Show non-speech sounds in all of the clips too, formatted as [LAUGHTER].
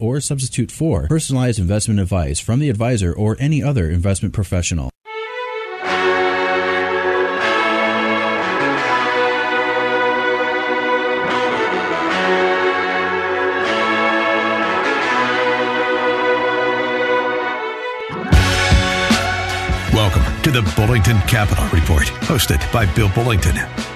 or substitute for personalized investment advice from the advisor or any other investment professional. Welcome to the Bullington Capital Report, hosted by Bill Bullington.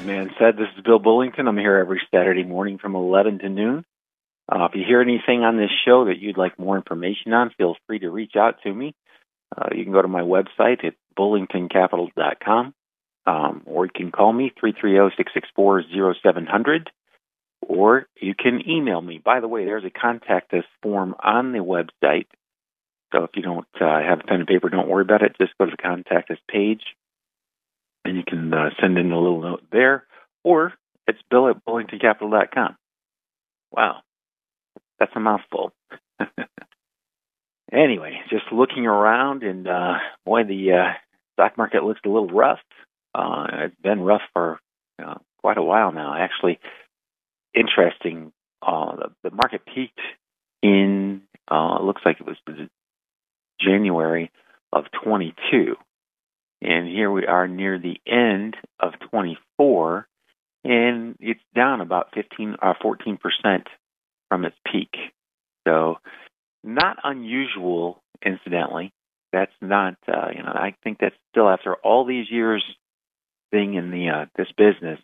The man said, this is Bill Bullington. I'm here every Saturday morning from 11 to noon. Uh, if you hear anything on this show that you'd like more information on, feel free to reach out to me. Uh, you can go to my website at bullingtoncapital.com, um, or you can call me 330-664-0700, or you can email me. By the way, there's a contact us form on the website. So if you don't uh, have a pen and paper, don't worry about it. Just go to the contact us page, and you can uh, send in a little note there, or it's bill at bullingtoncapital.com. Wow, that's a mouthful. [LAUGHS] anyway, just looking around, and uh, boy, the uh, stock market looks a little rough. Uh, it's been rough for uh, quite a while now. Actually, interesting. Uh, the, the market peaked in uh, looks like it was January of 22, and here we are near the end of 24, and it's down about 15 or 14 percent from its peak. So, not unusual, incidentally. That's not, uh, you know, I think that's still after all these years being in the uh, this business,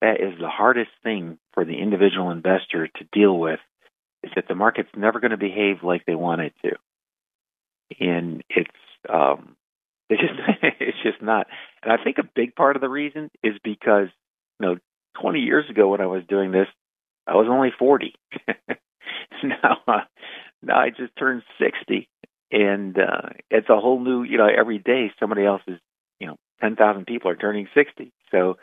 that is the hardest thing for the individual investor to deal with. Is that the market's never going to behave like they want it to, and it's um, it's just [LAUGHS] it's just not. And I think a big part of the reason is because you know 20 years ago when I was doing this, I was only 40. [LAUGHS] now, uh, now I just turned 60, and uh, it's a whole new. You know, every day somebody else is. You know, 10,000 people are turning 60. So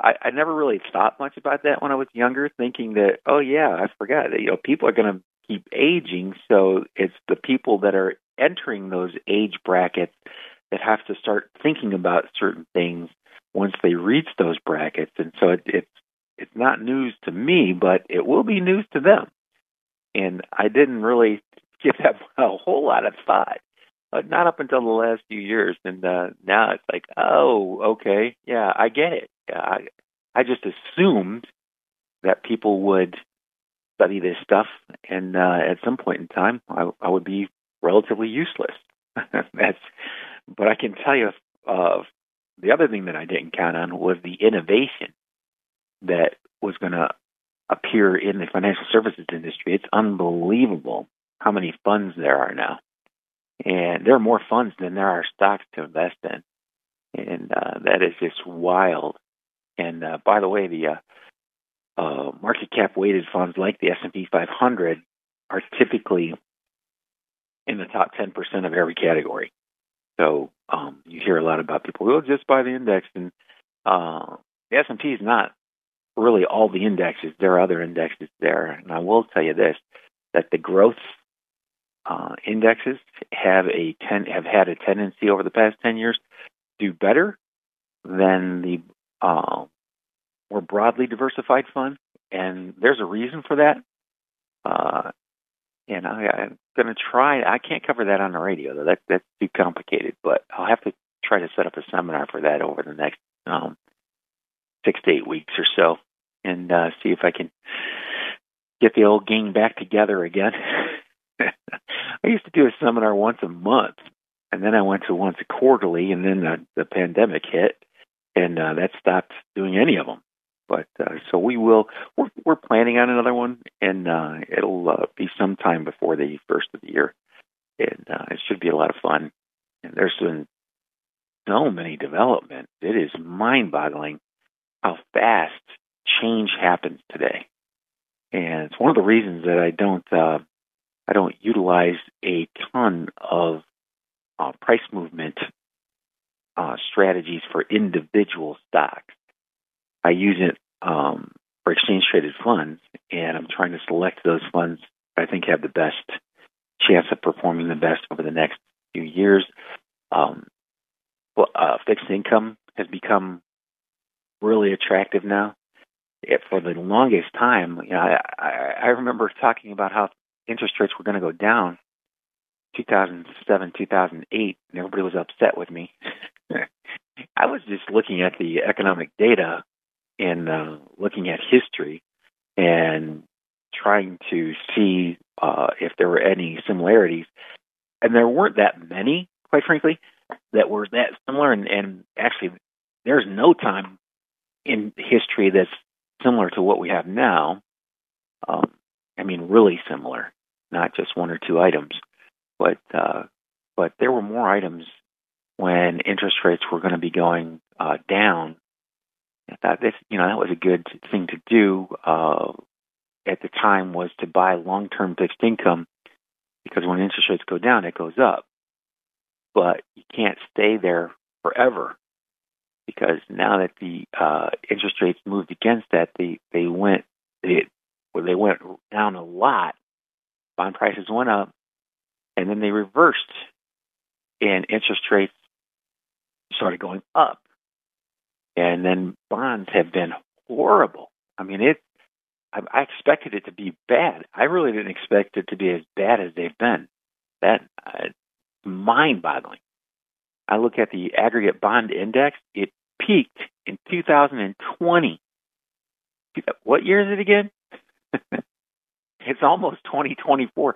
I, I never really thought much about that when I was younger, thinking that, oh yeah, I forgot that you know people are going to keep aging, so it's the people that are entering those age brackets that have to start thinking about certain things once they reach those brackets, and so it, it's it's not news to me, but it will be news to them. And I didn't really give that [LAUGHS] a whole lot of thought, but not up until the last few years. And uh, now it's like, oh, okay, yeah, I get it. Yeah, I, I just assumed that people would study this stuff, and uh, at some point in time, I, I would be relatively useless. [LAUGHS] That's, but I can tell you, uh, the other thing that I didn't count on was the innovation that was going to appear in the financial services industry. It's unbelievable how many funds there are now. And there are more funds than there are stocks to invest in. And uh, that is just wild. And uh, by the way, the uh, uh, market cap weighted funds like the S&P 500 are typically in the top 10% of every category. So um, you hear a lot about people, oh, just buy the index. And uh, the S&P is not really all the indexes. There are other indexes there, and I will tell you this: that the growth uh, indexes have a ten have had a tendency over the past ten years to do better than the uh, more broadly diversified fund, and there's a reason for that. Uh, and I, I'm going to try. I can't cover that on the radio though. That that's too complicated. But I'll have to try to set up a seminar for that over the next um, six to eight weeks or so, and uh, see if I can get the old gang back together again. [LAUGHS] I used to do a seminar once a month, and then I went to once quarterly, and then the, the pandemic hit, and uh, that stopped doing any of them. But uh, so we will. We're, we're planning on another one, and uh, it'll uh, be sometime before the first of the year, and uh, it should be a lot of fun. And there's been so many developments. It is mind-boggling how fast change happens today, and it's one of the reasons that I don't uh, I don't utilize a ton of uh, price movement uh, strategies for individual stocks. I use it um, for exchange traded funds, and I'm trying to select those funds I think have the best chance of performing the best over the next few years. Um, well, uh, fixed income has become really attractive now. It, for the longest time, you know, I, I, I remember talking about how interest rates were going to go down 2007, 2008, and everybody was upset with me. [LAUGHS] I was just looking at the economic data and uh, looking at history and trying to see uh, if there were any similarities. And there weren't that many, quite frankly, that were that similar. And, and actually, there's no time in history that's similar to what we have now. Um, I mean, really similar, not just one or two items, but uh, but there were more items when interest rates were going to be going uh, down I thought this, you know, that was a good thing to do uh, at the time was to buy long-term fixed income because when interest rates go down, it goes up. But you can't stay there forever because now that the uh, interest rates moved against that, they they went they well, they went down a lot. Bond prices went up, and then they reversed, and interest rates started going up and then bonds have been horrible. I mean, it. I, I expected it to be bad. I really didn't expect it to be as bad as they've been. That uh, mind-boggling. I look at the aggregate bond index. It peaked in 2020. What year is it again? [LAUGHS] it's almost 2024.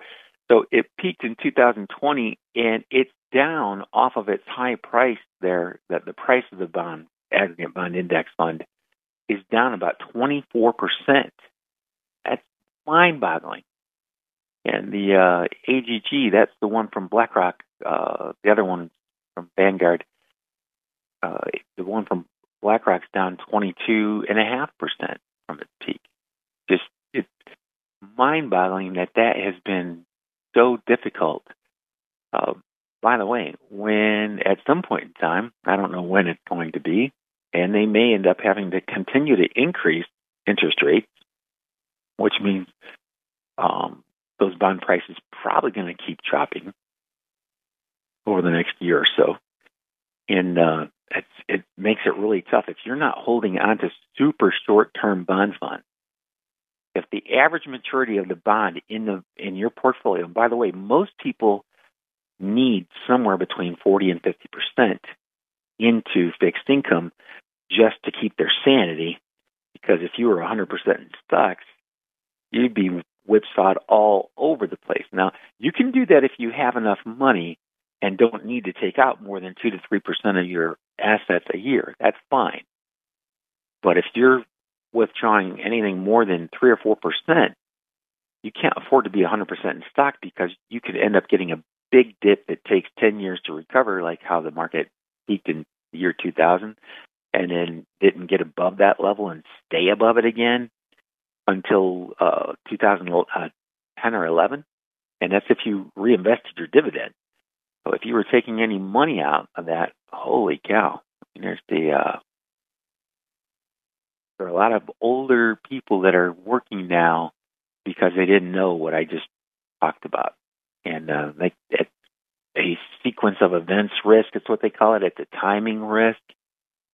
So it peaked in 2020, and it's down off of its high price there. That the price of the bond aggregate bond index fund is down about 24%. That's mind boggling. And the uh, AGG, that's the one from BlackRock, uh, the other one from Vanguard, uh, the one from BlackRock's down 22.5% from its peak. Just, it's mind boggling that that has been so difficult. Uh, by the way, when at some point in time, I don't know when it's going to be, and they may end up having to continue to increase interest rates, which means um, those bond prices probably going to keep dropping over the next year or so. And uh, it makes it really tough if you're not holding on to super short-term bond funds. If the average maturity of the bond in the in your portfolio, and by the way, most people need somewhere between 40 and 50 percent into fixed income just to keep their sanity. Because if you were 100% in stocks, you'd be whipsawed all over the place. Now, you can do that if you have enough money and don't need to take out more than 2 to 3% of your assets a year. That's fine. But if you're withdrawing anything more than 3 or 4%, you can't afford to be 100% in stock because you could end up getting a big dip that takes 10 years to recover, like how the market peaked in the year 2000 and then didn't get above that level and stay above it again until uh, 2010 or 11. And that's if you reinvested your dividend. So if you were taking any money out of that, holy cow! There's the uh, there are a lot of older people that are working now because they didn't know what I just talked about, and uh, like it's a sequence of events risk. It's what they call it. It's a timing risk.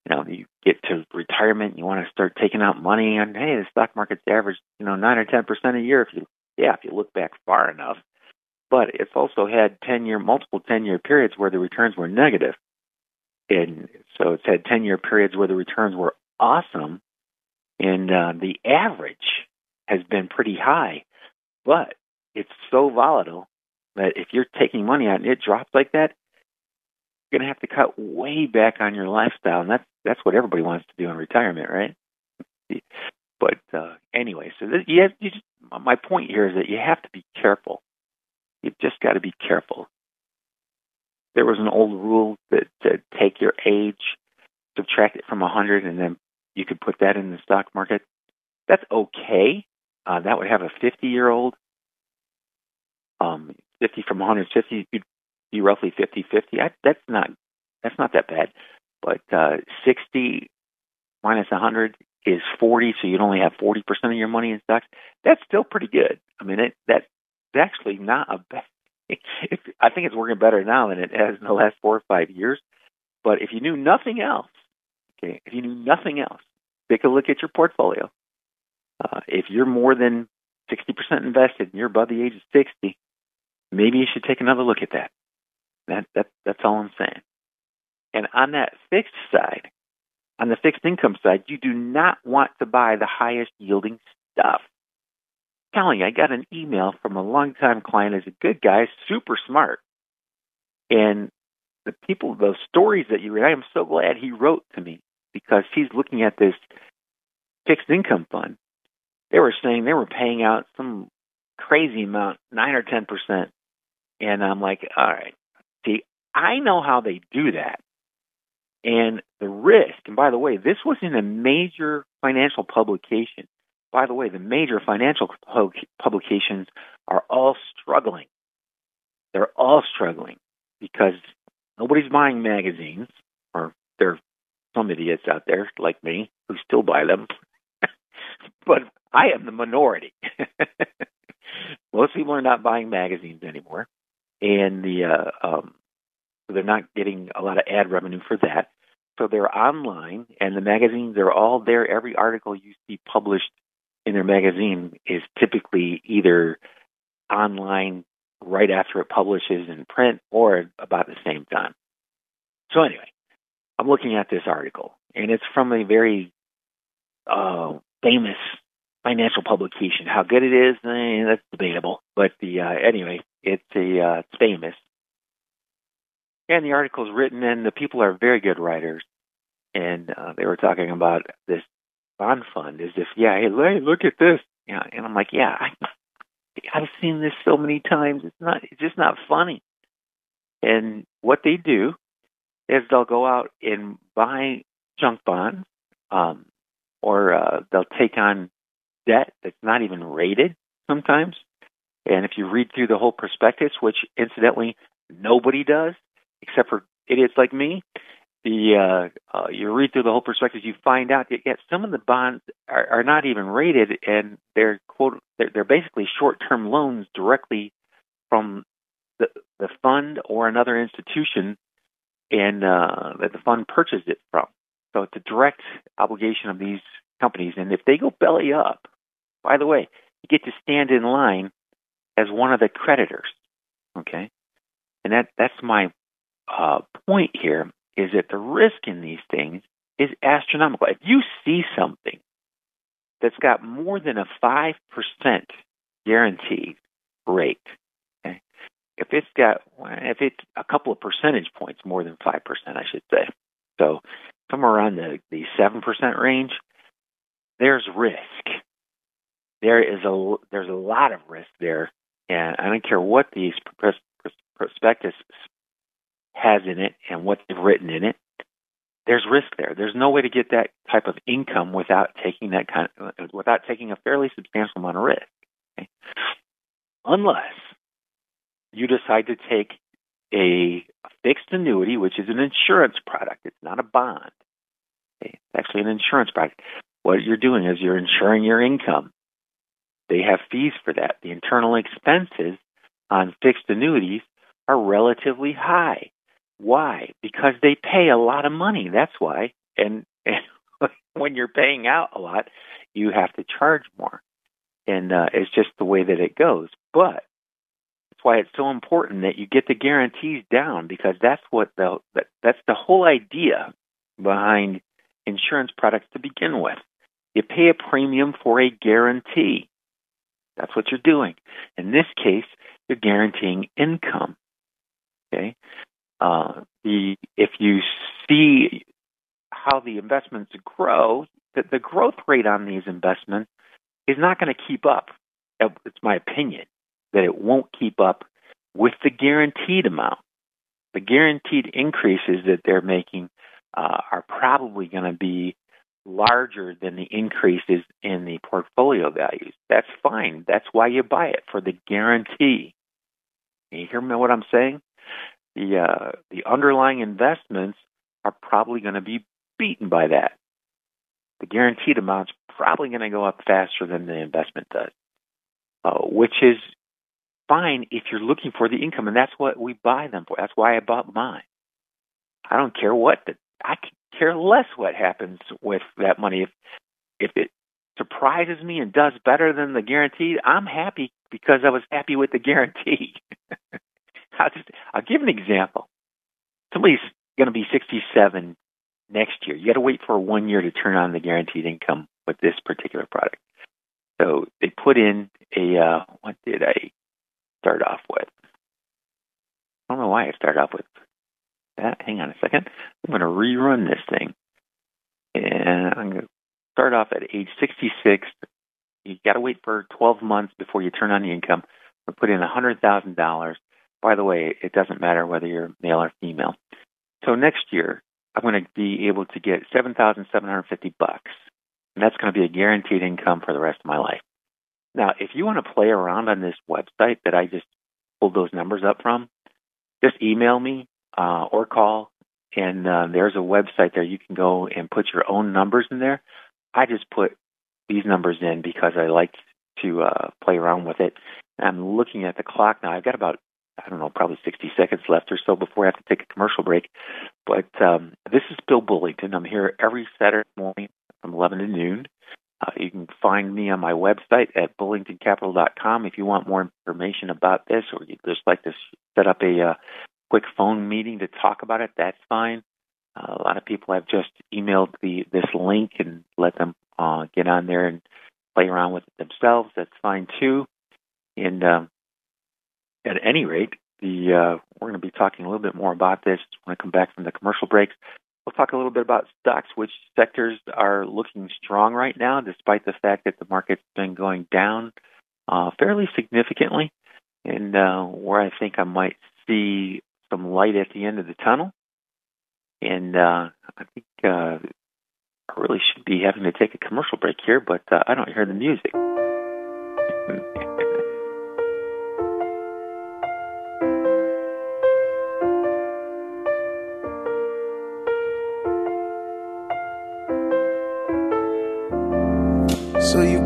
You know, you get to retirement, you want to start taking out money, and hey, the stock market's average, you know, nine or ten percent a year if you, yeah, if you look back far enough. But it's also had ten year, multiple ten year periods where the returns were negative, and so it's had ten year periods where the returns were awesome, and uh, the average has been pretty high, but it's so volatile that if you're taking money out and it drops like that, you're going to have to cut way back on your lifestyle, and that's that's what everybody wants to do in retirement, right? But uh, anyway, so this, you have, you just, my point here is that you have to be careful. You've just got to be careful. There was an old rule that said take your age, subtract it from 100, and then you could put that in the stock market. That's okay. Uh, that would have a 50 year old. Um, 50 from 150, you'd be roughly 50 50. That's not that's not that bad. But uh, 60 minus 100 is 40, so you'd only have 40% of your money in stocks. That's still pretty good. I mean, it, that's actually not a bad. [LAUGHS] If, I think it's working better now than it has in the last four or five years. But if you knew nothing else, okay, if you knew nothing else, take a look at your portfolio. Uh, if you're more than 60% invested and you're above the age of 60, maybe you should take another look at that. That, that that's all I'm saying. And on that fixed side, on the fixed income side, you do not want to buy the highest yielding stuff. I'm telling you, I got an email from a longtime client Is a good guy, super smart. And the people, those stories that you read, I am so glad he wrote to me because he's looking at this fixed income fund. They were saying they were paying out some crazy amount, nine or ten percent. And I'm like, all right, see, I know how they do that. And the risk, and by the way, this was in a major financial publication. By the way, the major financial publications are all struggling. They're all struggling because nobody's buying magazines, or there are some idiots out there like me who still buy them. [LAUGHS] but I am the minority. [LAUGHS] Most people are not buying magazines anymore, and the uh, um, they're not getting a lot of ad revenue for that. So they're online, and the magazines are all there. Every article you see published in their magazine is typically either online right after it publishes in print or about the same time. So anyway, I'm looking at this article, and it's from a very uh, famous financial publication. How good it is, eh, that's debatable. But the uh, anyway, it's a uh, it's famous, and the article is written, and the people are very good writers. And uh, they were talking about this bond fund as if, yeah, hey, look at this. Yeah, and I'm like, yeah, I, I've seen this so many times. It's not, it's just not funny. And what they do is they'll go out and buy junk bonds, um, or uh, they'll take on debt that's not even rated sometimes. And if you read through the whole prospectus, which incidentally nobody does, except for idiots like me. The uh, uh, you read through the whole prospectus, you find out that yet some of the bonds are, are not even rated, and they're quote they're, they're basically short-term loans directly from the the fund or another institution, and uh, that the fund purchased it from. So it's a direct obligation of these companies, and if they go belly up, by the way, you get to stand in line as one of the creditors. Okay, and that that's my uh, point here is that the risk in these things is astronomical. If you see something that's got more than a 5% guaranteed rate, okay, if it's got, if it's a couple of percentage points more than 5%, I should say, so somewhere around the, the 7% range, there's risk. There is a, there's a lot of risk there. And I don't care what these prospectus has in it and what they've written in it, there's risk there. There's no way to get that type of income without taking that kind of, without taking a fairly substantial amount of risk. Okay? Unless you decide to take a fixed annuity, which is an insurance product. It's not a bond. Okay? It's actually an insurance product. what you're doing is you're insuring your income. They have fees for that. The internal expenses on fixed annuities are relatively high. Why? Because they pay a lot of money. That's why. And, and [LAUGHS] when you're paying out a lot, you have to charge more. And uh, it's just the way that it goes. But that's why it's so important that you get the guarantees down because that's what the that, that's the whole idea behind insurance products to begin with. You pay a premium for a guarantee. That's what you're doing. In this case, you're guaranteeing income. Okay. Uh, the if you see how the investments grow, that the growth rate on these investments is not going to keep up. It's my opinion that it won't keep up with the guaranteed amount. The guaranteed increases that they're making uh, are probably going to be larger than the increases in the portfolio values. That's fine. That's why you buy it for the guarantee. You hear me what I'm saying? The uh, the underlying investments are probably going to be beaten by that. The guaranteed amount's probably going to go up faster than the investment does, uh, which is fine if you're looking for the income, and that's what we buy them for. That's why I bought mine. I don't care what the I could care less what happens with that money. If if it surprises me and does better than the guaranteed, I'm happy because I was happy with the guarantee. [LAUGHS] I'll just I'll give an example. Somebody's going to be 67 next year. You got to wait for one year to turn on the guaranteed income with this particular product. So they put in a uh, what did I start off with? I don't know why I started off with that. Hang on a second. I'm going to rerun this thing. And I'm going to start off at age 66. You got to wait for 12 months before you turn on the income. We put in $100,000. By the way, it doesn't matter whether you're male or female. So next year, I'm going to be able to get 7,750 bucks. And that's going to be a guaranteed income for the rest of my life. Now, if you want to play around on this website that I just pulled those numbers up from, just email me uh, or call, and uh, there's a website there you can go and put your own numbers in there. I just put these numbers in because I like to uh, play around with it. I'm looking at the clock now. I've got about I don't know, probably 60 seconds left or so before I have to take a commercial break. But um, this is Bill Bullington. I'm here every Saturday morning from 11 to noon. Uh, you can find me on my website at bullingtoncapital.com if you want more information about this or you'd just like to set up a uh, quick phone meeting to talk about it, that's fine. Uh, a lot of people have just emailed the this link and let them uh, get on there and play around with it themselves. That's fine too. And um, at any rate, the uh, we're going to be talking a little bit more about this when I come back from the commercial breaks. We'll talk a little bit about stocks, which sectors are looking strong right now, despite the fact that the market's been going down uh, fairly significantly, and uh, where I think I might see some light at the end of the tunnel. And uh, I think uh, I really should be having to take a commercial break here, but uh, I don't hear the music.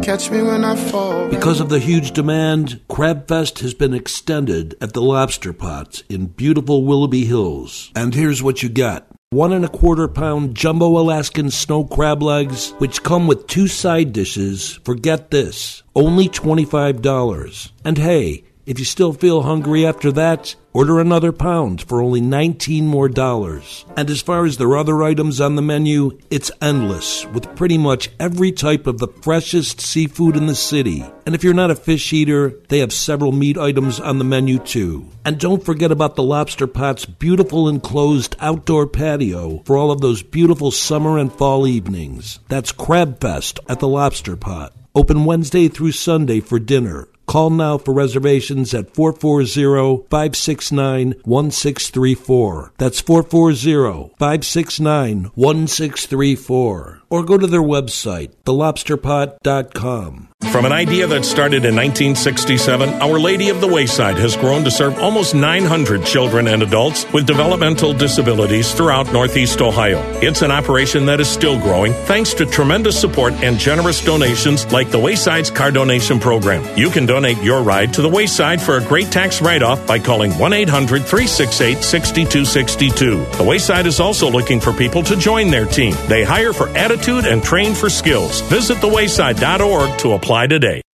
Catch me when I fall. Because of the huge demand, Crabfest has been extended at the Lobster Pot in beautiful Willoughby Hills. And here's what you got. One and a quarter pound jumbo Alaskan snow crab legs, which come with two side dishes. Forget this. Only $25. And hey, if you still feel hungry after that, order another pound for only 19 more dollars. And as far as their other items on the menu, it's endless with pretty much every type of the freshest seafood in the city. And if you're not a fish eater, they have several meat items on the menu too. And don't forget about the Lobster Pot's beautiful enclosed outdoor patio for all of those beautiful summer and fall evenings. That's Crab Fest at the Lobster Pot. Open Wednesday through Sunday for dinner Call now for reservations at 440-569-1634. That's 440-569-1634. Or go to their website, thelobsterpot.com. From an idea that started in 1967, Our Lady of the Wayside has grown to serve almost 900 children and adults with developmental disabilities throughout Northeast Ohio. It's an operation that is still growing thanks to tremendous support and generous donations like the Wayside's car donation program. You can donate your ride to the Wayside for a great tax write off by calling 1 800 368 6262. The Wayside is also looking for people to join their team. They hire for attitude and train for skills. Visit thewayside.org to apply today.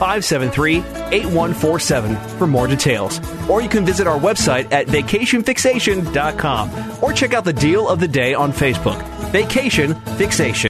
573 8147 for more details. Or you can visit our website at vacationfixation.com or check out the deal of the day on Facebook. Vacation Fixation.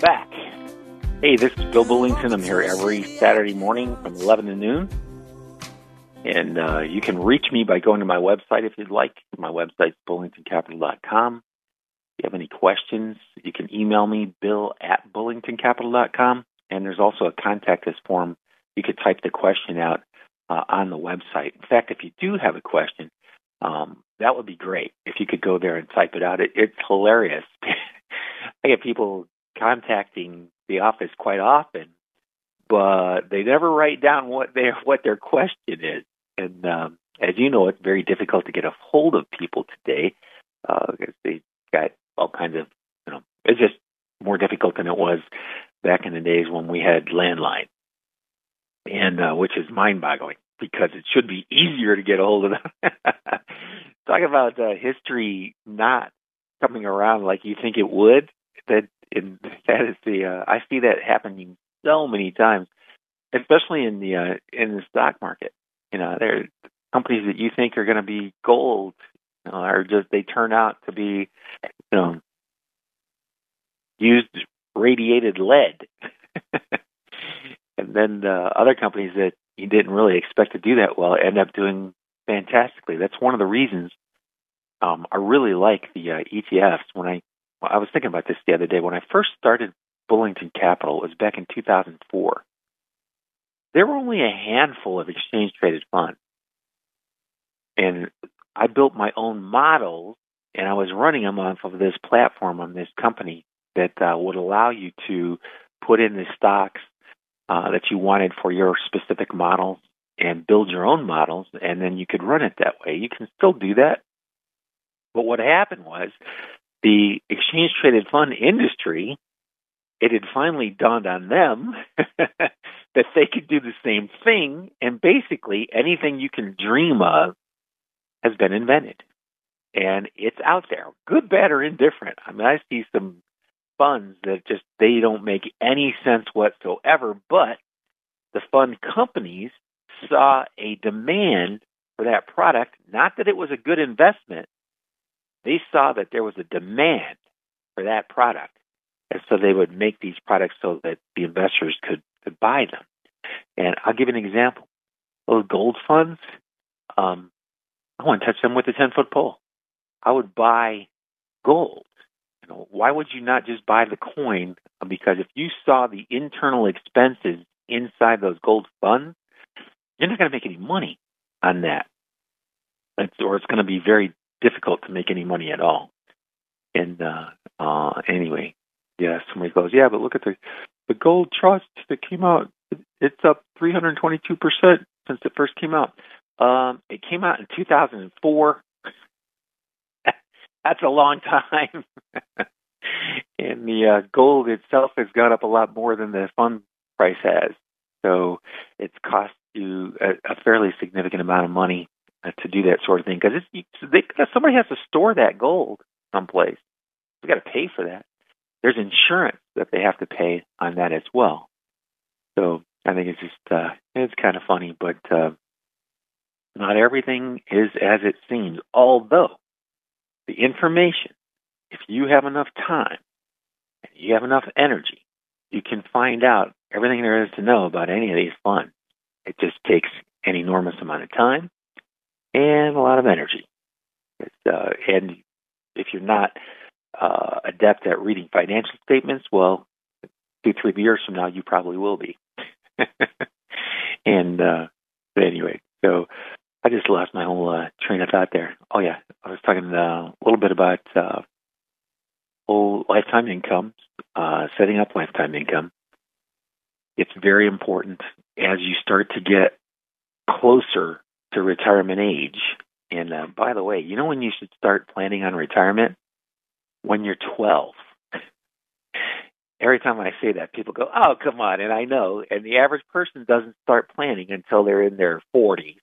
Back. Hey, this is Bill Bullington. I'm here every Saturday morning from 11 to noon. And uh, you can reach me by going to my website if you'd like. My website's bullingtoncapital.com. If you have any questions, you can email me, bill at bullingtoncapital.com. And there's also a contact us form. You could type the question out uh, on the website. In fact, if you do have a question, um, that would be great if you could go there and type it out. It, it's hilarious. [LAUGHS] I get people contacting the office quite often, but they never write down what their [LAUGHS] what their question is. And um, as you know, it's very difficult to get a hold of people today uh, because they got all kinds of you know. It's just more difficult than it was back in the days when we had landline, and uh, which is mind-boggling because it should be easier to get a hold of them. [LAUGHS] Talk about uh, history not coming around like you think it would. That in, [LAUGHS] that is the uh, I see that happening so many times, especially in the uh, in the stock market. You know, there are companies that you think are going to be gold, you know, are just they turn out to be, you know, used radiated lead. [LAUGHS] and then the other companies that you didn't really expect to do that well end up doing fantastically. That's one of the reasons um, I really like the uh, ETFs. When I well, I was thinking about this the other day when I first started Bullington Capital, it was back in 2004. There were only a handful of exchange traded funds, and I built my own models, and I was running them off of this platform on this company that uh, would allow you to put in the stocks uh, that you wanted for your specific models and build your own models, and then you could run it that way. You can still do that. But what happened was the exchange traded fund industry, it had finally dawned on them [LAUGHS] that they could do the same thing, and basically anything you can dream of has been invented. And it's out there, good, bad, or indifferent. I mean, I see some funds that just they don't make any sense whatsoever, but the fund companies saw a demand for that product, not that it was a good investment. They saw that there was a demand for that product. And so they would make these products so that the investors could, could buy them. And I'll give an example. Those gold funds, um, I want to touch them with a 10 foot pole. I would buy gold. You know, why would you not just buy the coin? Because if you saw the internal expenses inside those gold funds, you're not going to make any money on that. It's, or it's going to be very difficult to make any money at all. And uh, uh, anyway, yeah, somebody goes, yeah, but look at the the gold trust that came out. It's up 322 percent since it first came out. Um, it came out in 2004. [LAUGHS] That's a long time. [LAUGHS] and the uh, gold itself has gone up a lot more than the fund price has. So it's cost you a, a fairly significant amount of money to do that sort of thing because they, somebody has to store that gold someplace. We got to pay for that. There's insurance that they have to pay on that as well. So I think it's just uh, it's kind of funny, but uh, not everything is as it seems. Although the information, if you have enough time and you have enough energy, you can find out everything there is to know about any of these funds. It just takes an enormous amount of time and a lot of energy. Uh, and if you're not uh, adept at reading financial statements, well, two, three years from now, you probably will be. [LAUGHS] and uh, but anyway, so I just lost my whole uh, train of thought there. Oh yeah, I was talking uh, a little bit about uh, whole lifetime income, uh, setting up lifetime income. It's very important as you start to get closer to retirement age. And uh, by the way, you know when you should start planning on retirement? When you're 12. [LAUGHS] Every time I say that, people go, "Oh, come on!" And I know. And the average person doesn't start planning until they're in their 40s,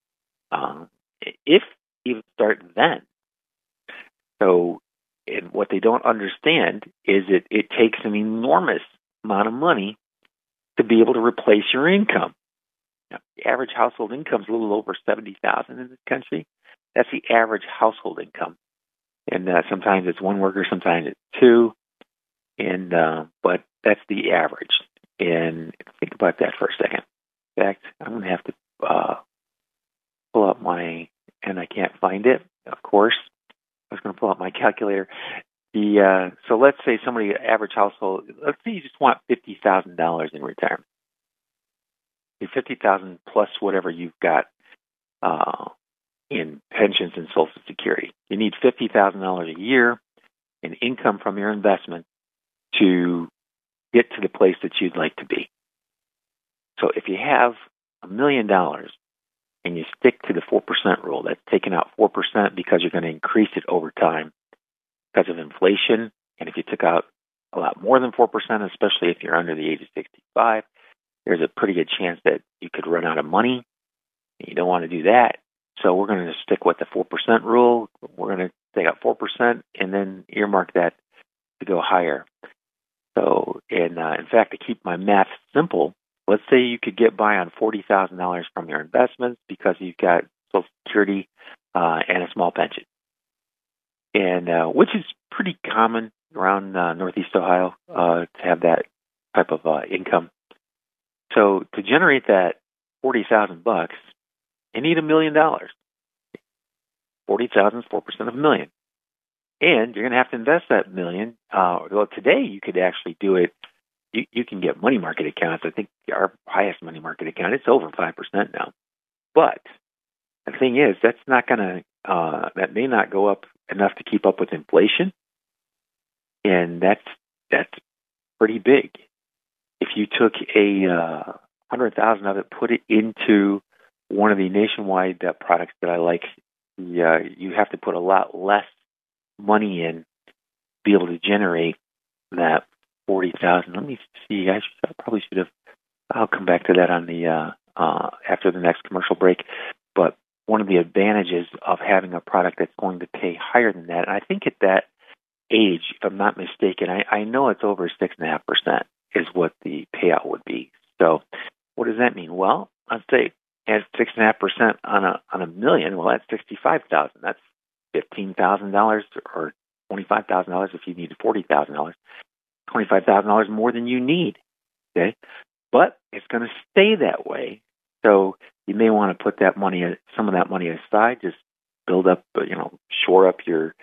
um, if even start then. So, and what they don't understand is it it takes an enormous amount of money to be able to replace your income. Now, the average household income is a little over seventy thousand in this country. That's the average household income, and uh, sometimes it's one worker, sometimes it's two, and uh, but that's the average. And think about that for a second. In fact, I'm going to have to uh, pull up my, and I can't find it. Of course, I was going to pull up my calculator. The uh, so let's say somebody average household. Let's say you just want fifty thousand dollars in retirement fifty thousand plus whatever you've got uh, in pensions and Social Security. You need fifty thousand dollars a year in income from your investment to get to the place that you'd like to be. So if you have a million dollars and you stick to the four percent rule, that's taking out four percent because you're going to increase it over time because of inflation. And if you took out a lot more than four percent, especially if you're under the age of sixty-five, there's a pretty good chance that you could run out of money. You don't want to do that. So we're going to stick with the 4% rule. We're going to take out 4% and then earmark that to go higher. So, and uh, in fact, to keep my math simple, let's say you could get by on $40,000 from your investments because you've got Social Security uh, and a small pension. And uh, which is pretty common around uh, Northeast Ohio uh, to have that type of uh, income. So to generate that forty thousand bucks, you need a million dollars. Forty thousand is four percent of a million, and you're going to have to invest that million. Uh, well, today you could actually do it. You, you can get money market accounts. I think our highest money market account it's over five percent now. But the thing is, that's not going to. Uh, that may not go up enough to keep up with inflation, and that's that's pretty big if you took a uh, hundred thousand of it, put it into one of the nationwide uh, products that I like, uh, you have to put a lot less money in to be able to generate that forty thousand. Let me see. I, should, I probably should have. I'll come back to that on the uh, uh, after the next commercial break. But one of the advantages of having a product that's going to pay higher than that, and I think at that age, if I'm not mistaken, I, I know it's over six and a half percent is what the payout would be. So, what does that mean? Well, let's say at six and a half percent on a on a million. Well, that's sixty five thousand. That's fifteen thousand dollars or twenty five thousand dollars if you need forty thousand dollars. Twenty five thousand dollars more than you need. Okay, but it's going to stay that way So you may want to put that money, some of that money aside, just build up, you know, shore up your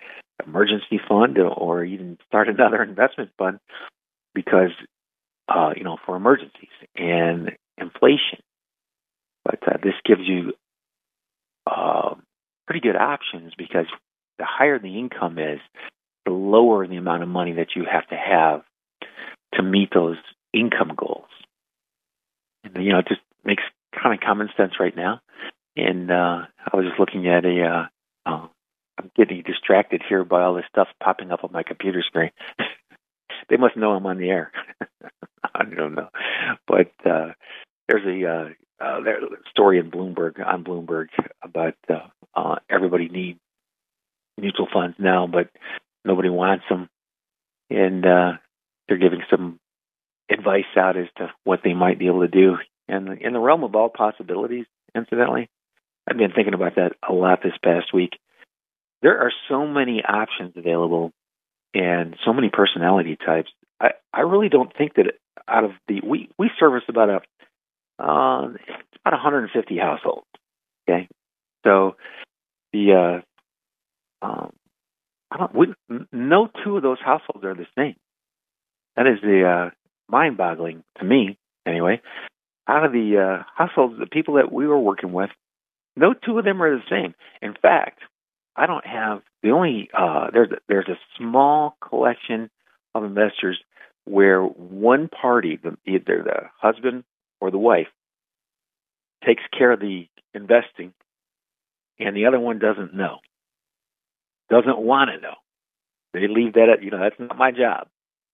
emergency fund or even start another investment fund because, uh, you know, for emergencies and inflation. But uh, this gives you uh, pretty good options because the higher the income is, the lower the amount of money that you have to have to meet those income goals. And, you know, it just makes kind of common sense right now. And uh, I was just looking at a. Uh, uh, I'm getting distracted here by all this stuff popping up on my computer screen. [LAUGHS] they must know I'm on the air. [LAUGHS] I don't know, but uh, there's a uh, uh, there, story in Bloomberg on Bloomberg about uh, uh, everybody needs mutual funds now, but nobody wants them, and uh, they're giving some advice out as to what they might be able to do. And in the realm of all possibilities, incidentally, I've been thinking about that a lot this past week. There are so many options available and so many personality types. I, I really don't think that out of the we we service about a uh, about 150 households. Okay, so the uh, um, I don't we, no two of those households are the same. That is the uh, mind-boggling to me, anyway. Out of the uh, households, the people that we were working with, no two of them are the same. In fact, I don't have the only uh, there's there's a small collection of investors where one party, the, either the husband or the wife, takes care of the investing, and the other one doesn't know, doesn't want to know. They leave that at you know that's not my job.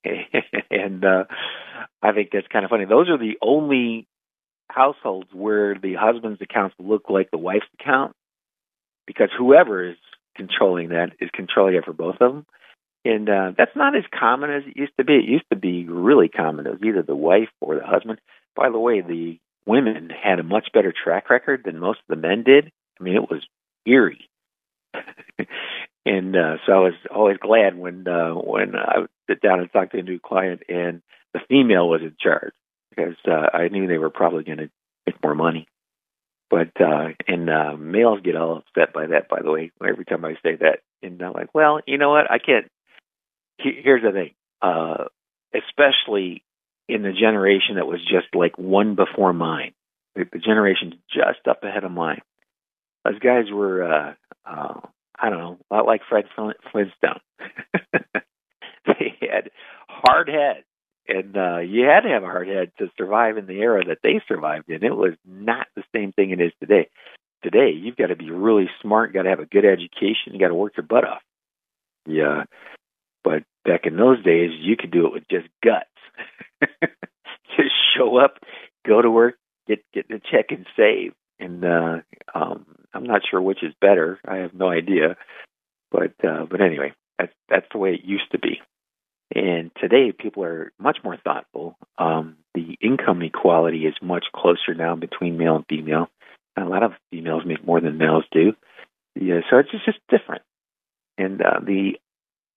[LAUGHS] and uh, I think that's kind of funny. Those are the only households where the husband's accounts look like the wife's account, because whoever is controlling that is controlling it for both of them. And uh, that's not as common as it used to be. It used to be really common. It was either the wife or the husband. By the way, the women had a much better track record than most of the men did. I mean, it was eerie. [LAUGHS] and uh, so I was always glad when uh, when I would sit down and talk to a new client and the female was in charge because uh, I knew they were probably going to make more money. But uh, and uh, males get all upset by that. By the way, every time I say that, and I'm like, well, you know what? I can't. Here's the thing, uh, especially in the generation that was just like one before mine, the, generation just up ahead of mine. Those guys were uh, uh, I don't know, a lot like Fred Flintstone. [LAUGHS] they had hard heads, and uh, you had to have a hard head to survive in the era that they survived in. It was not the same thing it is today. Today, you've got to be really smart. Got to have a good education. You got to work your butt off. Yeah, but back in those days, you could do it with just guts. [LAUGHS] just show up, go to work, get get the check, and save. And uh, um, I'm not sure which is better. I have no idea. But uh, but anyway, that's that's the way it used to be. And today, people are much more thoughtful. Um, the income equality is much closer now between male and female. a lot of females make more than males do. Yeah, so it's just, different. And uh, the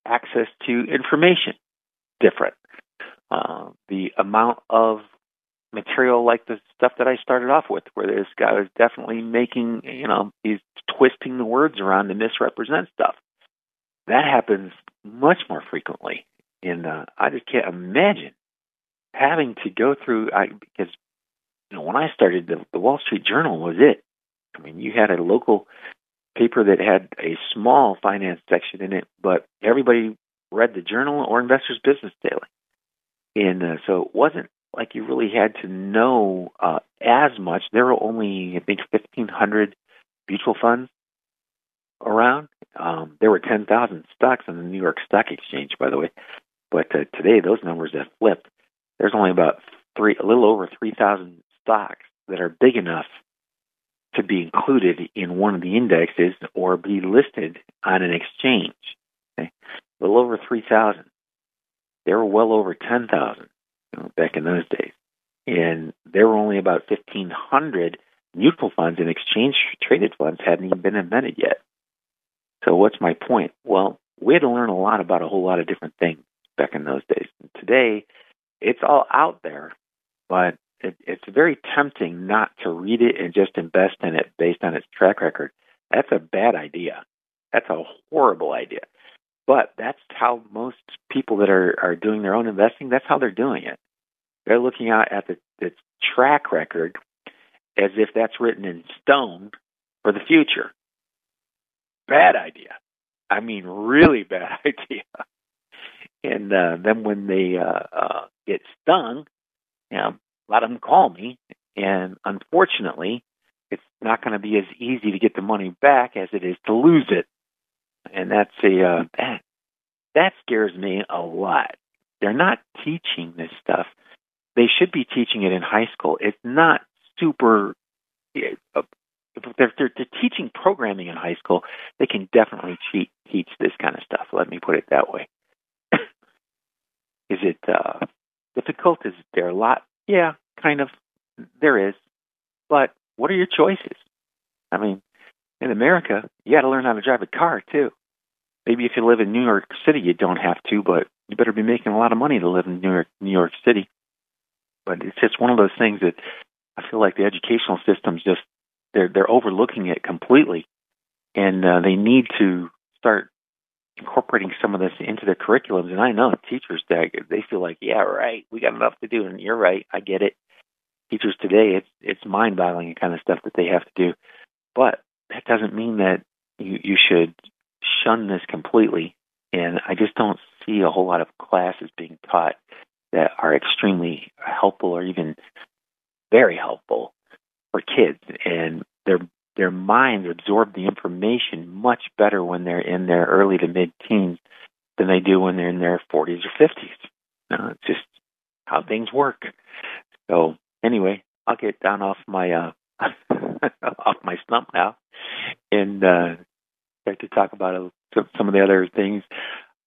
access to information different. Uh, the amount of material like the stuff that I started off with, where this guy was definitely making, you know, he's twisting the words around to misrepresent stuff. That happens much more frequently. And uh, I just can't imagine having to go through, I, because, you know, when I started, the, the Wall Street Journal was it. I mean, you had a local paper that had a small finance section in it, but everybody read the Journal or Investors Business Daily. And uh, so it wasn't like you really had to know uh, as much. There were only, I think, 1,500 mutual funds around. Um, there were 10,000 stocks on the New York Stock Exchange, by the way. But uh, today, those numbers have flipped. There's only about three, a little over 3,000 stocks that are big enough to be included in one of the indexes or be listed on an exchange. Okay? A little over 3,000. There were well over 10,000 you know, back in those days. And there were only about 1,500 mutual funds and exchange traded funds hadn't even been invented yet. So what's my point? Well, we had to learn a lot about a whole lot of different things back in those days. Today, it's all out there, but it, it's very tempting not to read it and just invest in it based on its track record. That's a bad idea. That's a horrible idea. But that's how most people that are, are doing their own investing, that's how they're doing it. They're looking out at the, the track record as if that's written in stone for the future. Bad idea. I mean, really bad [LAUGHS] idea. And uh, then when they uh, uh, get stung, you know, a lot of them call me, and unfortunately, it's not going to be as easy to get the money back as it is to lose it. And that's a uh, that that scares me a lot. They're not teaching this stuff. They should be teaching it in high school. It's not super. Uh, they're, they're, they're teaching programming in high school, they can definitely cheat, teach this kind of stuff. Let me put it that way. Is it uh, difficult? Is there a lot? Yeah, kind of. There is. But what are your choices? I mean, in America, you got to learn how to drive a car too. Maybe if you live in New York City, you don't have to, but you better be making a lot of money to live in New York, New York City. But it's just one of those things that I feel like the educational system's just they're they're overlooking it completely, and uh, they need to start incorporating some of this into their curriculums. And I know teachers they they feel like, yeah, right, we got enough to do, and you're right, I get it. Teachers today, it's it's mind-boggling the kind of stuff that they have to do, but that doesn't mean that you you should shun this completely. And I just don't see a whole lot of classes being taught that are extremely helpful or even very helpful for kids. And their their minds absorb the information much better when they're in their early to mid teens than they do when they're in their 40s or 50s. Uh, it's just how things work. So anyway, I'll get down off my uh, [LAUGHS] off my stump now and uh, start to talk about uh, some of the other things.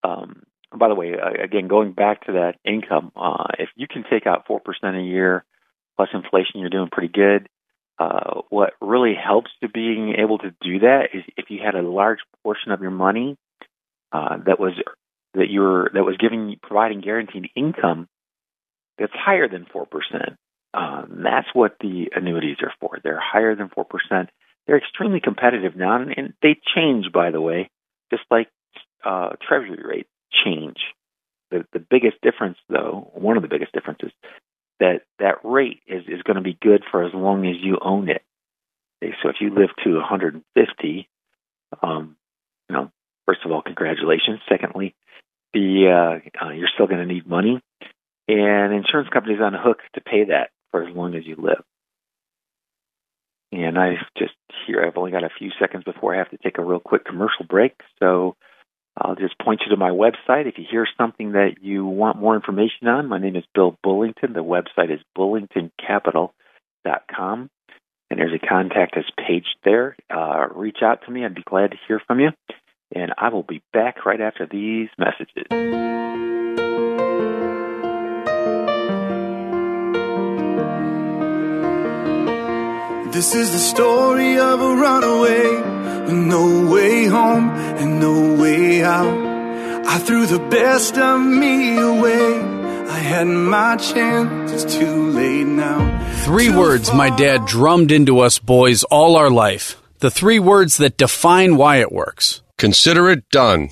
Um, by the way, uh, again, going back to that income, uh, if you can take out four percent a year plus inflation, you're doing pretty good. Uh, what really helps to being able to do that is if you had a large portion of your money uh, that was that you were that was giving providing guaranteed income that's higher than four percent. Um, that's what the annuities are for. They're higher than four percent. They're extremely competitive now, and, and they change, by the way, just like uh, treasury rates change. The, the biggest difference, though, one of the biggest differences, that that rate is, is going to be good for as long as you own it. Okay, so if you live to 150, um, you know, first of all, congratulations. Secondly, the uh, uh, you're still going to need money, and insurance companies on the hook to pay that for as long as you live. And I just here, I've only got a few seconds before I have to take a real quick commercial break. So I'll just point you to my website. If you hear something that you want more information on, my name is Bill Bullington. The website is bullingtoncapital.com. And there's a contact us page there. Uh, reach out to me. I'd be glad to hear from you. And I will be back right after these messages. This is the story of a runaway with no way home and no way out. I threw the best of me away. I had my chance, it's too late now. Three words my dad drummed into us boys all our life. The three words that define why it works. Consider it done.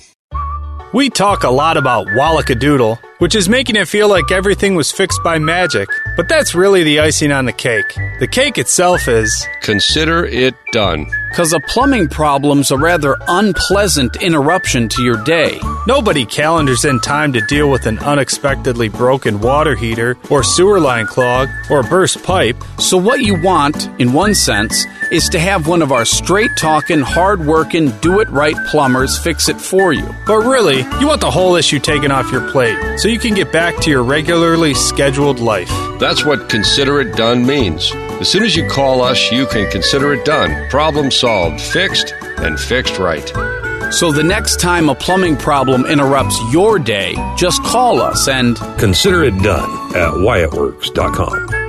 We talk a lot about Wallakadoodle, which is making it feel like everything was fixed by magic, but that's really the icing on the cake. The cake itself is. Consider it done. Because a plumbing problem's a rather unpleasant interruption to your day. Nobody calendars in time to deal with an unexpectedly broken water heater, or sewer line clog, or burst pipe. So, what you want, in one sense, is to have one of our straight talking, hard working, do it right plumbers fix it for you. But really, you want the whole issue taken off your plate so you can get back to your regularly scheduled life. That's what consider it done means. As soon as you call us, you can consider it done. Problem solved, fixed, and fixed right. So the next time a plumbing problem interrupts your day, just call us and consider it done at whyitworks.com.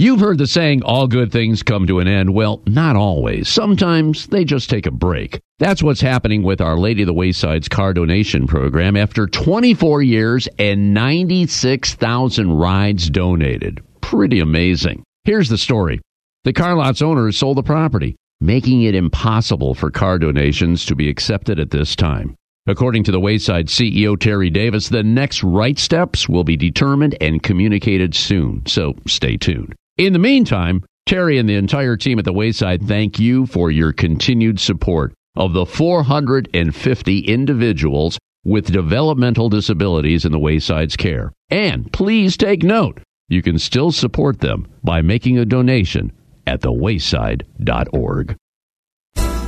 You've heard the saying, all good things come to an end. Well, not always. Sometimes they just take a break. That's what's happening with Our Lady of the Wayside's car donation program after 24 years and 96,000 rides donated. Pretty amazing. Here's the story. The car lot's owners sold the property, making it impossible for car donations to be accepted at this time. According to the Wayside CEO Terry Davis, the next right steps will be determined and communicated soon, so stay tuned. In the meantime, Terry and the entire team at the Wayside thank you for your continued support of the 450 individuals with developmental disabilities in the Wayside's care. And please take note, you can still support them by making a donation at thewayside.org.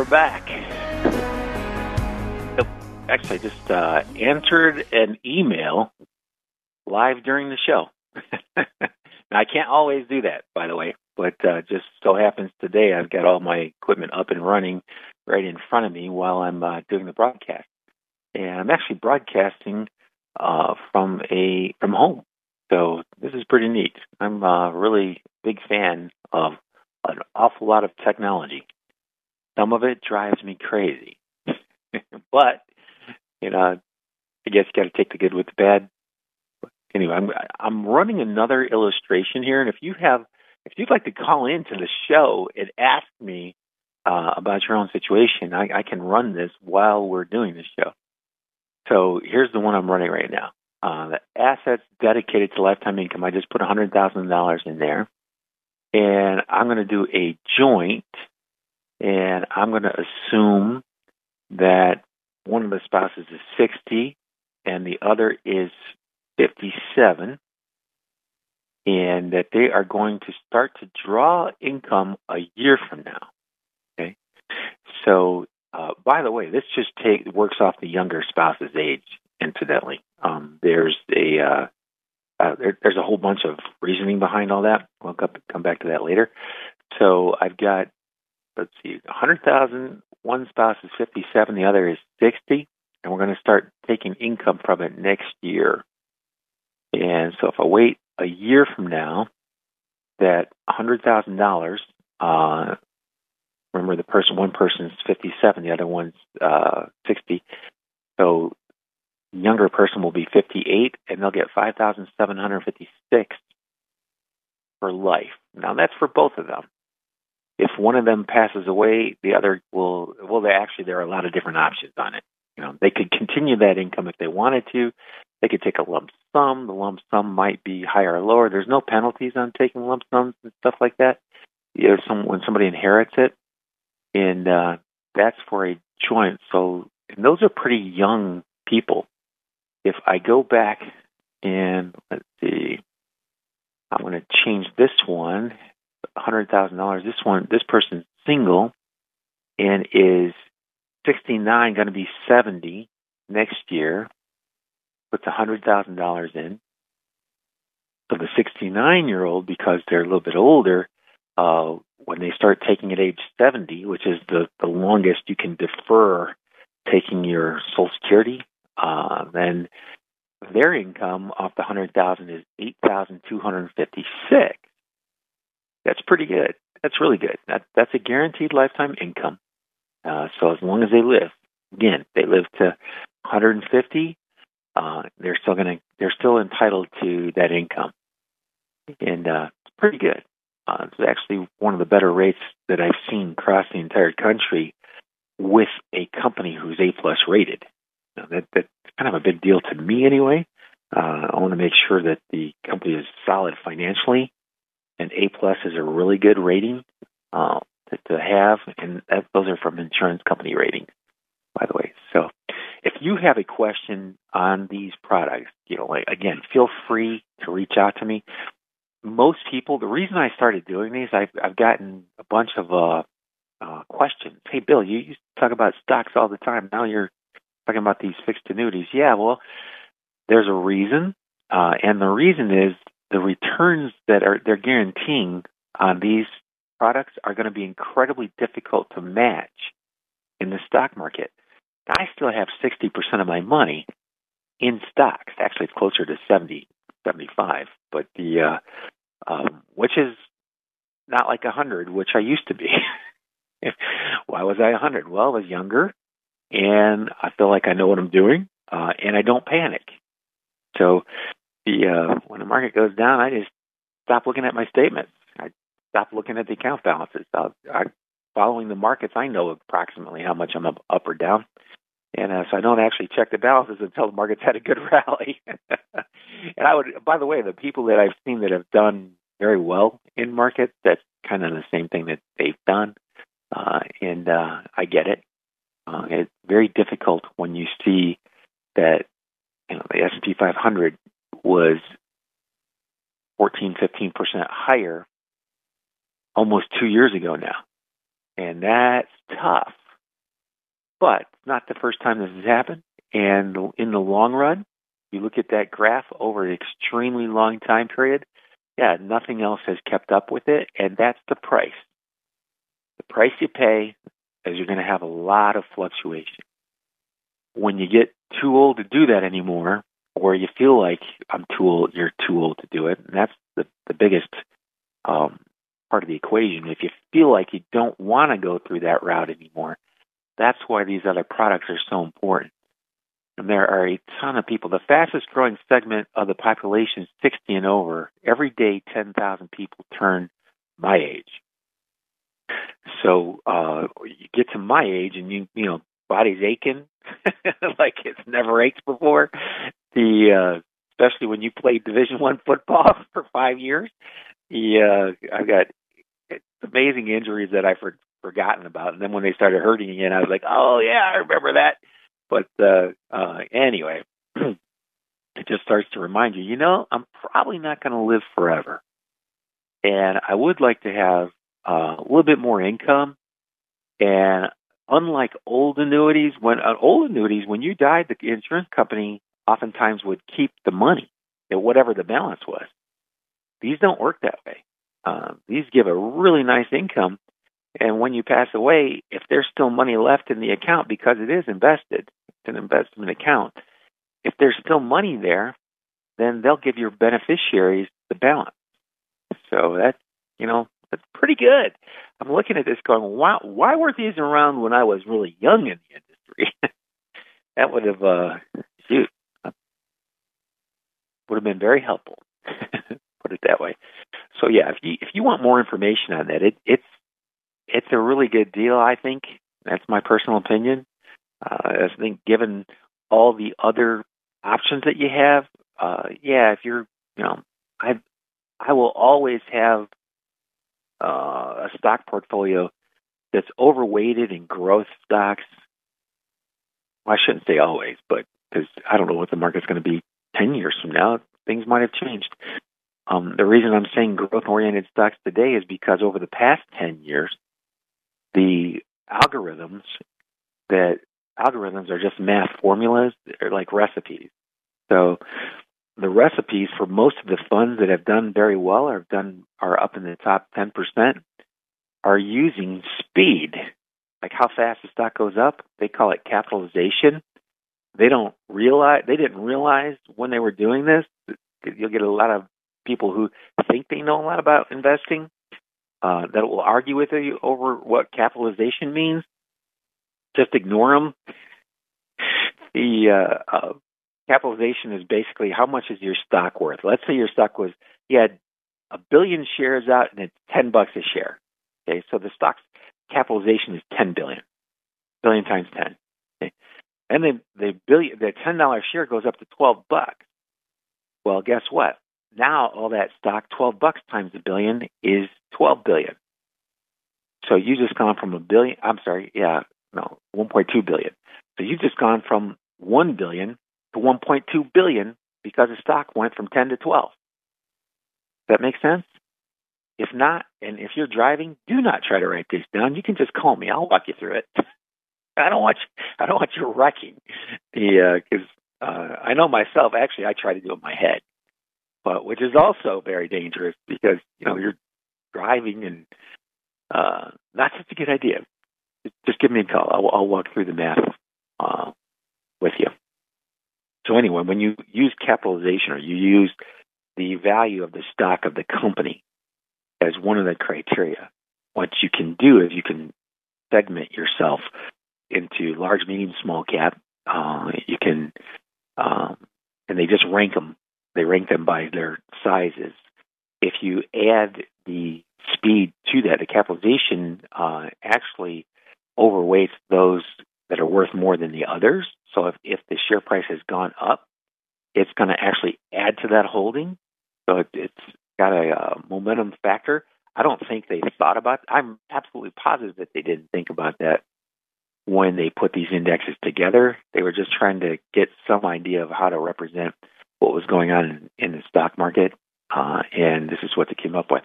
we're back. Actually, I just uh, answered an email live during the show. now, [LAUGHS] I can't always do that, by the way, but uh, just so happens today I've got all my equipment up and running right in front of me while I'm uh, doing the broadcast. And I'm actually broadcasting uh, from a from home, so this is pretty neat. I'm a really big fan of an awful lot of technology. Some of it drives me crazy. [LAUGHS] but, you know, I guess you got to take the good with the bad. Anyway, I'm I'm running another illustration here, and if you have, if you'd like to call in to the show and ask me uh, about your own situation, I, I can run this while we're doing this show. So here's the one I'm running right now. Uh, the assets dedicated to lifetime income. I just put $100,000 in there, and I'm going to do a joint and I'm going to assume that one of the spouses is 60 and the other is 57, and that they are going to start to draw income a year from now. Okay, so uh, by the way, this just take works off the younger spouse's age. Incidentally, um, there's a uh, uh, there, there's a whole bunch of reasoning behind all that. We'll come, come back to that later. So I've got let's see, 100,000. One spouse is 57, the other is 60, and we're going to start taking income from it next year. And so if I wait a year from now, that $100,000, uh, remember the person, one person is 57, the other one's uh, 60. So younger person will be 58, and they'll get 5,756 for life. Now that's for both of them if one of them passes away, the other will. Well, they actually there are a lot of different options on it. You know, they could continue that income if they wanted to. They could take a lump sum. The lump sum might be higher or lower. There's no penalties on taking lump sums and stuff like that. You know, some when somebody inherits it, and uh, that's for a joint. So and those are pretty young people. If I go back and let's see, I'm going to change this one hundred thousand dollars. This one, this person's single and is sixty nine, going to be seventy next year. Puts a hundred thousand dollars in. So the sixty nine year old, because they're a little bit older, uh, when they start taking at age seventy, which is the the longest you can defer taking your Social Security, uh, then their income off the hundred thousand is eight thousand two hundred fifty six that's pretty good. that's really good. That that's a guaranteed lifetime income. Uh, so as long as they live, again, they live to 150, uh, they're still going to they're still entitled to that income, and uh, it's pretty good. Uh, it's actually one of the better rates that I've seen across the entire country with a company who's A plus rated. Now, that that's kind of a big deal to me anyway. Uh, I want to make sure that the company is solid financially, and A plus is a really good rating uh, to, to have, and that, those are from insurance company ratings, by the way. So, if you have a question on these products, you know, like, again, feel free to reach out to me. Most people, the reason I started doing these, I've, I've gotten a bunch of uh, uh, questions. Hey, Bill, you to talk about stocks all the time. Now you're talking about these fixed annuities. Yeah, well, there's a reason, uh, and the reason is the returns that are they're guaranteeing on these products are going to be incredibly difficult to match in the stock market. I still have 60% of my money in stocks. Actually, it's closer to 70, 75, but the uh, um, which is not like 100, which I used to be. [LAUGHS] Why was I 100? Well, I was younger, and I feel like I know what I'm doing, uh, and I don't panic. So the uh, when the market goes down, I just stop looking at my statements. I stop looking at the account balances. I, I following the markets. I know approximately how much I'm up, up or down, and uh, so I don't actually check the balances until the market's had a good [LAUGHS] rally. and I would, by the way, the people that I've seen that have done very well in markets, that's kind of the same thing that they've done, uh, and uh, I get it. Uh, it's very difficult when you see that you know, the S&P 500 was 14, 15% higher almost two years ago now. And that's tough. But it's not the first time this has happened. And in the long run, you look at that graph over an extremely long time period, yeah, nothing else has kept up with it. And that's the price. The price you pay is you're going to have a lot of fluctuation. When you get too old to do that anymore, or you feel like I'm too old, you're too old to do it. And that's the, the biggest um, part of the equation. If you feel like you don't want to go through that route anymore, that's why these other products are so important. And there are a ton of people. The fastest growing segment of the population is 60 and over. Every day, 10,000 people turn my age. So uh, you get to my age, and you you know body's aching [LAUGHS] like it's never ached before. The uh, especially when you played Division One football [LAUGHS] for five years. The uh, I got amazing injuries that I for, forgotten about, and then when they started hurting again, I was like, oh yeah, I remember that. But uh, uh, anyway, [CLEARS THROAT] it just starts to remind you, you know, I'm probably not going to live forever, and I would like to have uh, a little bit more income. And unlike old annuities, when uh, old annuities, when you died, the insurance company oftentimes would keep the money, whatever the balance was. These don't work that way. Uh, these give a really nice income, and when you pass away, if there's still money left in the account because it is invested, it's an investment account. If there's still money there, then they'll give your beneficiaries the balance. So that's you know that's pretty good. I'm looking at this going, wow, why weren't these around when I was really young in the industry? [LAUGHS] that would have, uh, shoot, would have been very helpful. [LAUGHS] Put it that way. So yeah, if you if you want more information on that, it it's it's a really good deal. I think that's my personal opinion. Uh, I think given all the other options that you have, uh, yeah, if you're, you know, I I will always have uh, a stock portfolio that's overweighted in growth stocks. Well, I shouldn't say always, but because I don't know what the market's going to be 10 years from now. Things might have changed. Um, the reason I'm saying growth oriented stocks today is because over the past 10 years, the algorithms that algorithms are just math formulas, they're like recipes. So the recipes for most of the funds that have done very well or have done are up in the top 10% are using speed. Like how fast the stock goes up, they call it capitalization. They don't realize they didn't realize when they were doing this. You'll get a lot of people who think they know a lot about investing, uh, that will argue with you over what capitalization means, just ignore them. The uh, uh, capitalization is basically how much is your stock worth. Let's say your stock was you had a billion shares out and it's ten bucks a share. Okay, so the stock's capitalization is ten billion, billion times ten. Okay? And then the billion, the ten dollar share goes up to twelve bucks. Well, guess what? Now all that stock, twelve bucks times a billion, is twelve billion. So you just gone from a billion. I'm sorry, yeah, no, one point two billion. So you've just gone from one billion to one point two billion because the stock went from ten to twelve. Does that make sense? If not, and if you're driving, do not try to write this down. You can just call me. I'll walk you through it. [LAUGHS] I don't want you, I don't want you wrecking. The because uh, uh, I know myself. Actually, I try to do it in my head, but which is also very dangerous because you know you're driving and uh, not such a good idea. Just give me a call. I'll, I'll walk through the math uh, with you. So anyway, when you use capitalization or you use the value of the stock of the company as one of the criteria, what you can do is you can segment yourself into large, medium, small cap. Uh, you can, um, and they just rank them. They rank them by their sizes. If you add the speed to that, the capitalization uh, actually overweights those that are worth more than the others. So if, if the share price has gone up, it's going to actually add to that holding. So it, it's got a uh, momentum factor. I don't think they thought about. I'm absolutely positive that they didn't think about that when they put these indexes together. They were just trying to get some idea of how to represent what was going on in, the stock market, uh, and this is what they came up with.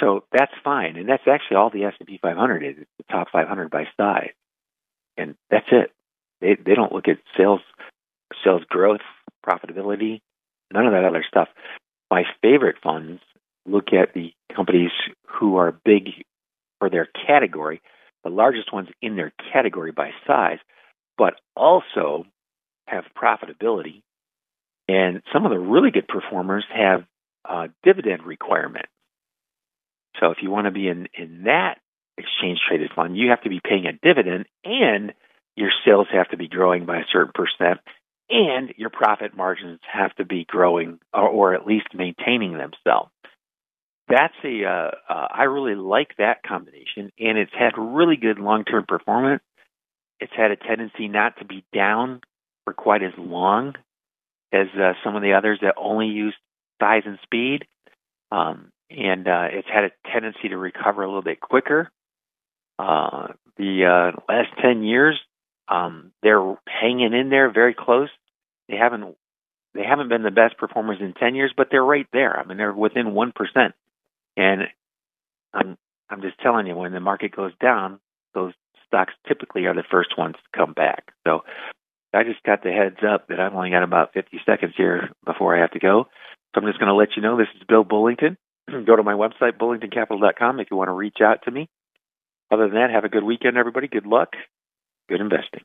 So that's fine, and that's actually all the S and P 500 is. It's the top 500 by size, and that's it. They they don't look at sales sales growth, profitability, none of that other stuff. My favorite funds look at the companies who are big for their category, the largest ones in their category by size, but also have profitability. And some of the really good performers have dividend requirements. So if you want to be in, in that exchange traded fund, you have to be paying a dividend and your sales have to be growing by a certain percent and your profit margins have to be growing or, or at least maintaining themselves. That's a uh, uh, I really like that combination, and it's had really good long term performance. It's had a tendency not to be down for quite as long as uh, some of the others that only use size and speed. Um, and uh, it's had a tendency to recover a little bit quicker. Uh, the uh, last 10 years, um, they're hanging in there very close. They haven't they haven't been the best performers in 10 years, but they're right there. I mean, they're within 1%. And I'm I'm just telling you, when the market goes down, those stocks typically are the first ones to come back. So I just got the heads up that I've only got about 50 seconds here before I have to go. So I'm just going to let you know this is Bill Bullington. [CLEARS THROAT] Go to my website, bullingtoncapital.com, if you want to reach out to me. Other than that, have a good weekend, everybody. Good luck. Good investing.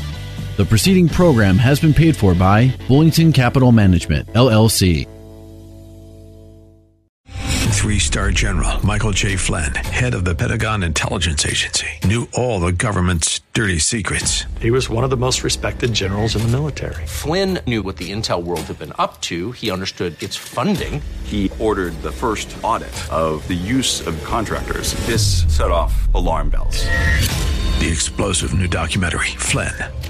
The preceding program has been paid for by Bullington Capital Management, LLC. Three star general Michael J. Flynn, head of the Pentagon Intelligence Agency, knew all the government's dirty secrets. He was one of the most respected generals in the military. Flynn knew what the intel world had been up to, he understood its funding. He ordered the first audit of the use of contractors. This set off alarm bells. The explosive new documentary, Flynn,